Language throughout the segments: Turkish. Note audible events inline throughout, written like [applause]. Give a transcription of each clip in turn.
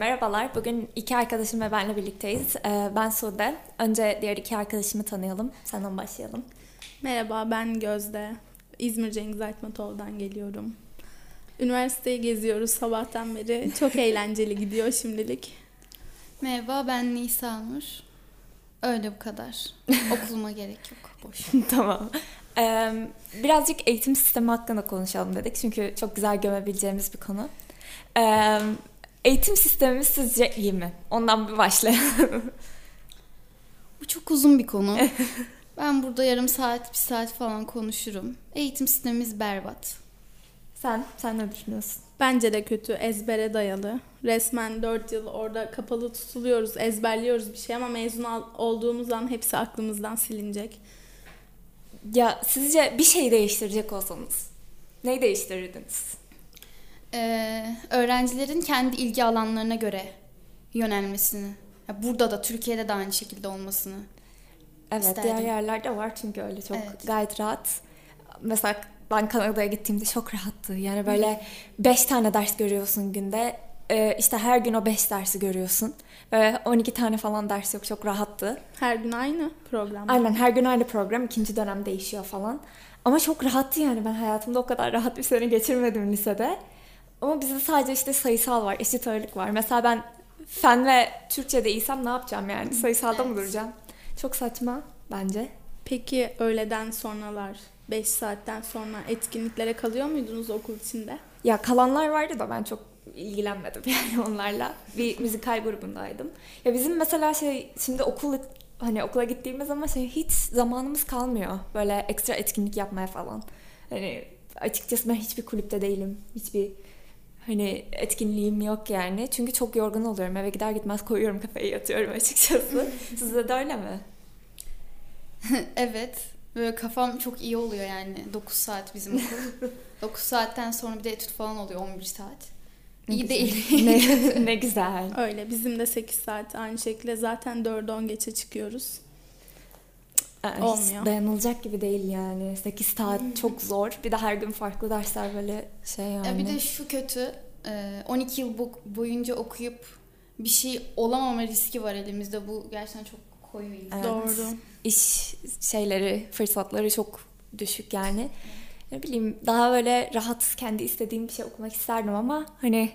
merhabalar. Bugün iki arkadaşım ve benle birlikteyiz. Ee, ben Sude. Önce diğer iki arkadaşımı tanıyalım. Senden başlayalım. Merhaba ben Gözde. İzmir Cengiz Aytmatov'dan geliyorum. Üniversiteyi geziyoruz sabahtan beri. Çok [laughs] eğlenceli gidiyor şimdilik. Merhaba ben Nisa Nur. Öyle bu kadar. [laughs] Okuluma gerek yok. Boş. [laughs] tamam. Ee, birazcık eğitim sistemi hakkında konuşalım dedik. Çünkü çok güzel gömebileceğimiz bir konu. Ee, eğitim sistemimiz sizce iyi mi? Ondan bir başlayalım. Bu çok uzun bir konu. Ben burada yarım saat, bir saat falan konuşurum. Eğitim sistemimiz berbat. Sen, sen ne düşünüyorsun? Bence de kötü, ezbere dayalı. Resmen 4 yıl orada kapalı tutuluyoruz, ezberliyoruz bir şey ama mezun olduğumuz an hepsi aklımızdan silinecek. Ya sizce bir şey değiştirecek olsanız neyi değiştirirdiniz? Ee, öğrencilerin kendi ilgi alanlarına göre yönelmesini. Ya burada da Türkiye'de de aynı şekilde olmasını. Evet, İsterdim. diğer yerlerde var çünkü öyle çok Evet. gayet rahat. Mesela ben Kanada'ya gittiğimde çok rahattı. Yani böyle beş tane ders görüyorsun günde. Ee, işte her gün o beş dersi görüyorsun. Ve 12 tane falan ders yok. Çok rahattı. Her gün aynı program. Aynen her gün aynı program. ikinci dönem değişiyor falan. Ama çok rahattı yani. Ben hayatımda o kadar rahat bir sene geçirmedim lisede. Ama bizde sadece işte sayısal var, eşit ağırlık var. Mesela ben fen ve Türkçe'de iyiysem ne yapacağım yani? Sayısalda mı Evet. duracağım? Çok saçma bence. Peki öğleden sonralar, 5 saatten sonra etkinliklere kalıyor muydunuz okul içinde? Ya kalanlar vardı da ben çok ilgilenmedim [laughs] yani onlarla. Bir müzikal grubundaydım. Ya bizim mesela şey şimdi okul hani okula gittiğimiz zaman şey hiç zamanımız kalmıyor. Böyle ekstra etkinlik yapmaya falan. Hani açıkçası ben hiçbir kulüpte değilim. Hiçbir hani etkinliğim yok yani. Çünkü çok yorgun oluyorum. Eve gider gitmez koyuyorum kafayı yatıyorum açıkçası. [laughs] Sizde de öyle mi? [laughs] evet. Böyle kafam çok iyi oluyor yani. 9 saat bizim okul. [laughs] 9 saatten sonra bir de etüt falan oluyor 11 saat. Ne İyi güzel. değil. ne, ne güzel. Öyle bizim de 8 saat aynı şekilde zaten 4'e 10 geçe çıkıyoruz. Hiç Olmuyor. dayanılacak gibi değil yani. 8 saat Hmm. çok zor. Bir de her gün farklı dersler böyle şey yani. Ya bir de şu kötü, e, 12 yıl bo- boyunca okuyup bir şey olamama riski var elimizde. Bu gerçekten çok koyu. Evet. Doğru. İş şeyleri, fırsatları çok düşük yani. Ne bileyim daha böyle rahat kendi istediğim bir şey okumak isterdim ama hani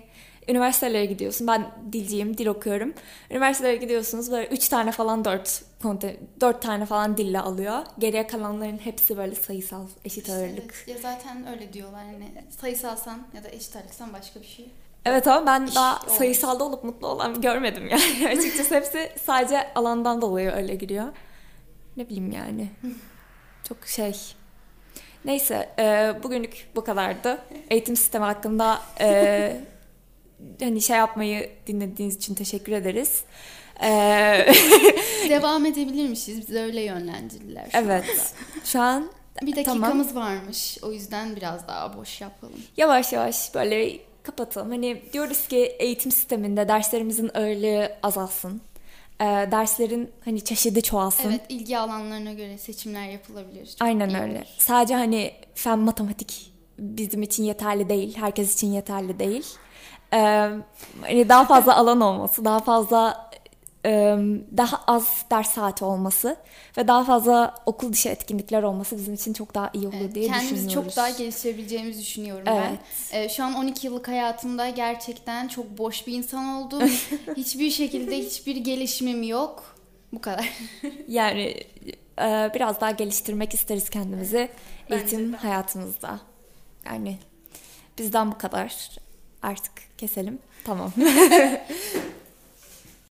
üniversitelere gidiyorsun. Ben dilciyim, dil okuyorum. Üniversitelere gidiyorsunuz böyle 3 tane falan 4 konte 4 tane falan dille alıyor. Geriye kalanların hepsi böyle sayısal, eşit ağırlık. Evet, ya zaten öyle diyorlar yani sayısalsan ya da eşit ağırlıksan başka bir şey. Evet ama ben İş daha olmuş. sayısalda olup mutlu olan görmedim yani. [laughs] Açıkçası hepsi sadece alandan dolayı öyle giriyor. Ne bileyim yani. [laughs] Çok şey. Neyse e, bugünlük bu kadardı. Eğitim sistemi hakkında e, hani şey yapmayı dinlediğiniz için teşekkür ederiz. E, [laughs] Devam edebilirmişiz. Bizi öyle yönlendirdiler. şu evet. anda. Şu an Bir Tamam. dakikamız varmış. O yüzden biraz daha boş yapalım. yavaş yavaş böyle kapatalım. Hani diyoruz ki eğitim sisteminde derslerimizin ağırlığı azalsın. E, derslerin hani çeşidi çoğalsın. Evet, ilgi alanlarına göre seçimler yapılabilir. Çok Aynen iyi öyle. olur. Sadece hani fen matematik bizim için yeterli değil. Herkes için yeterli değil. Ee, hani daha fazla alan olması, daha fazla daha az ders saati olması ve daha fazla okul dışı etkinlikler olması bizim için çok daha iyi olur Evet, diye kendimizi düşünüyoruz. çok daha geliştirebileceğimizi düşünüyorum Evet. ben. Ee, şu an 12 yıllık hayatımda gerçekten çok boş bir insan oldum. [laughs] hiçbir şekilde hiçbir gelişimim yok. Bu kadar. [laughs] Yani e, biraz daha geliştirmek isteriz kendimizi Bence eğitim de. hayatımızda. Yani bizden bu kadar. Artık keselim. Tamam. [laughs]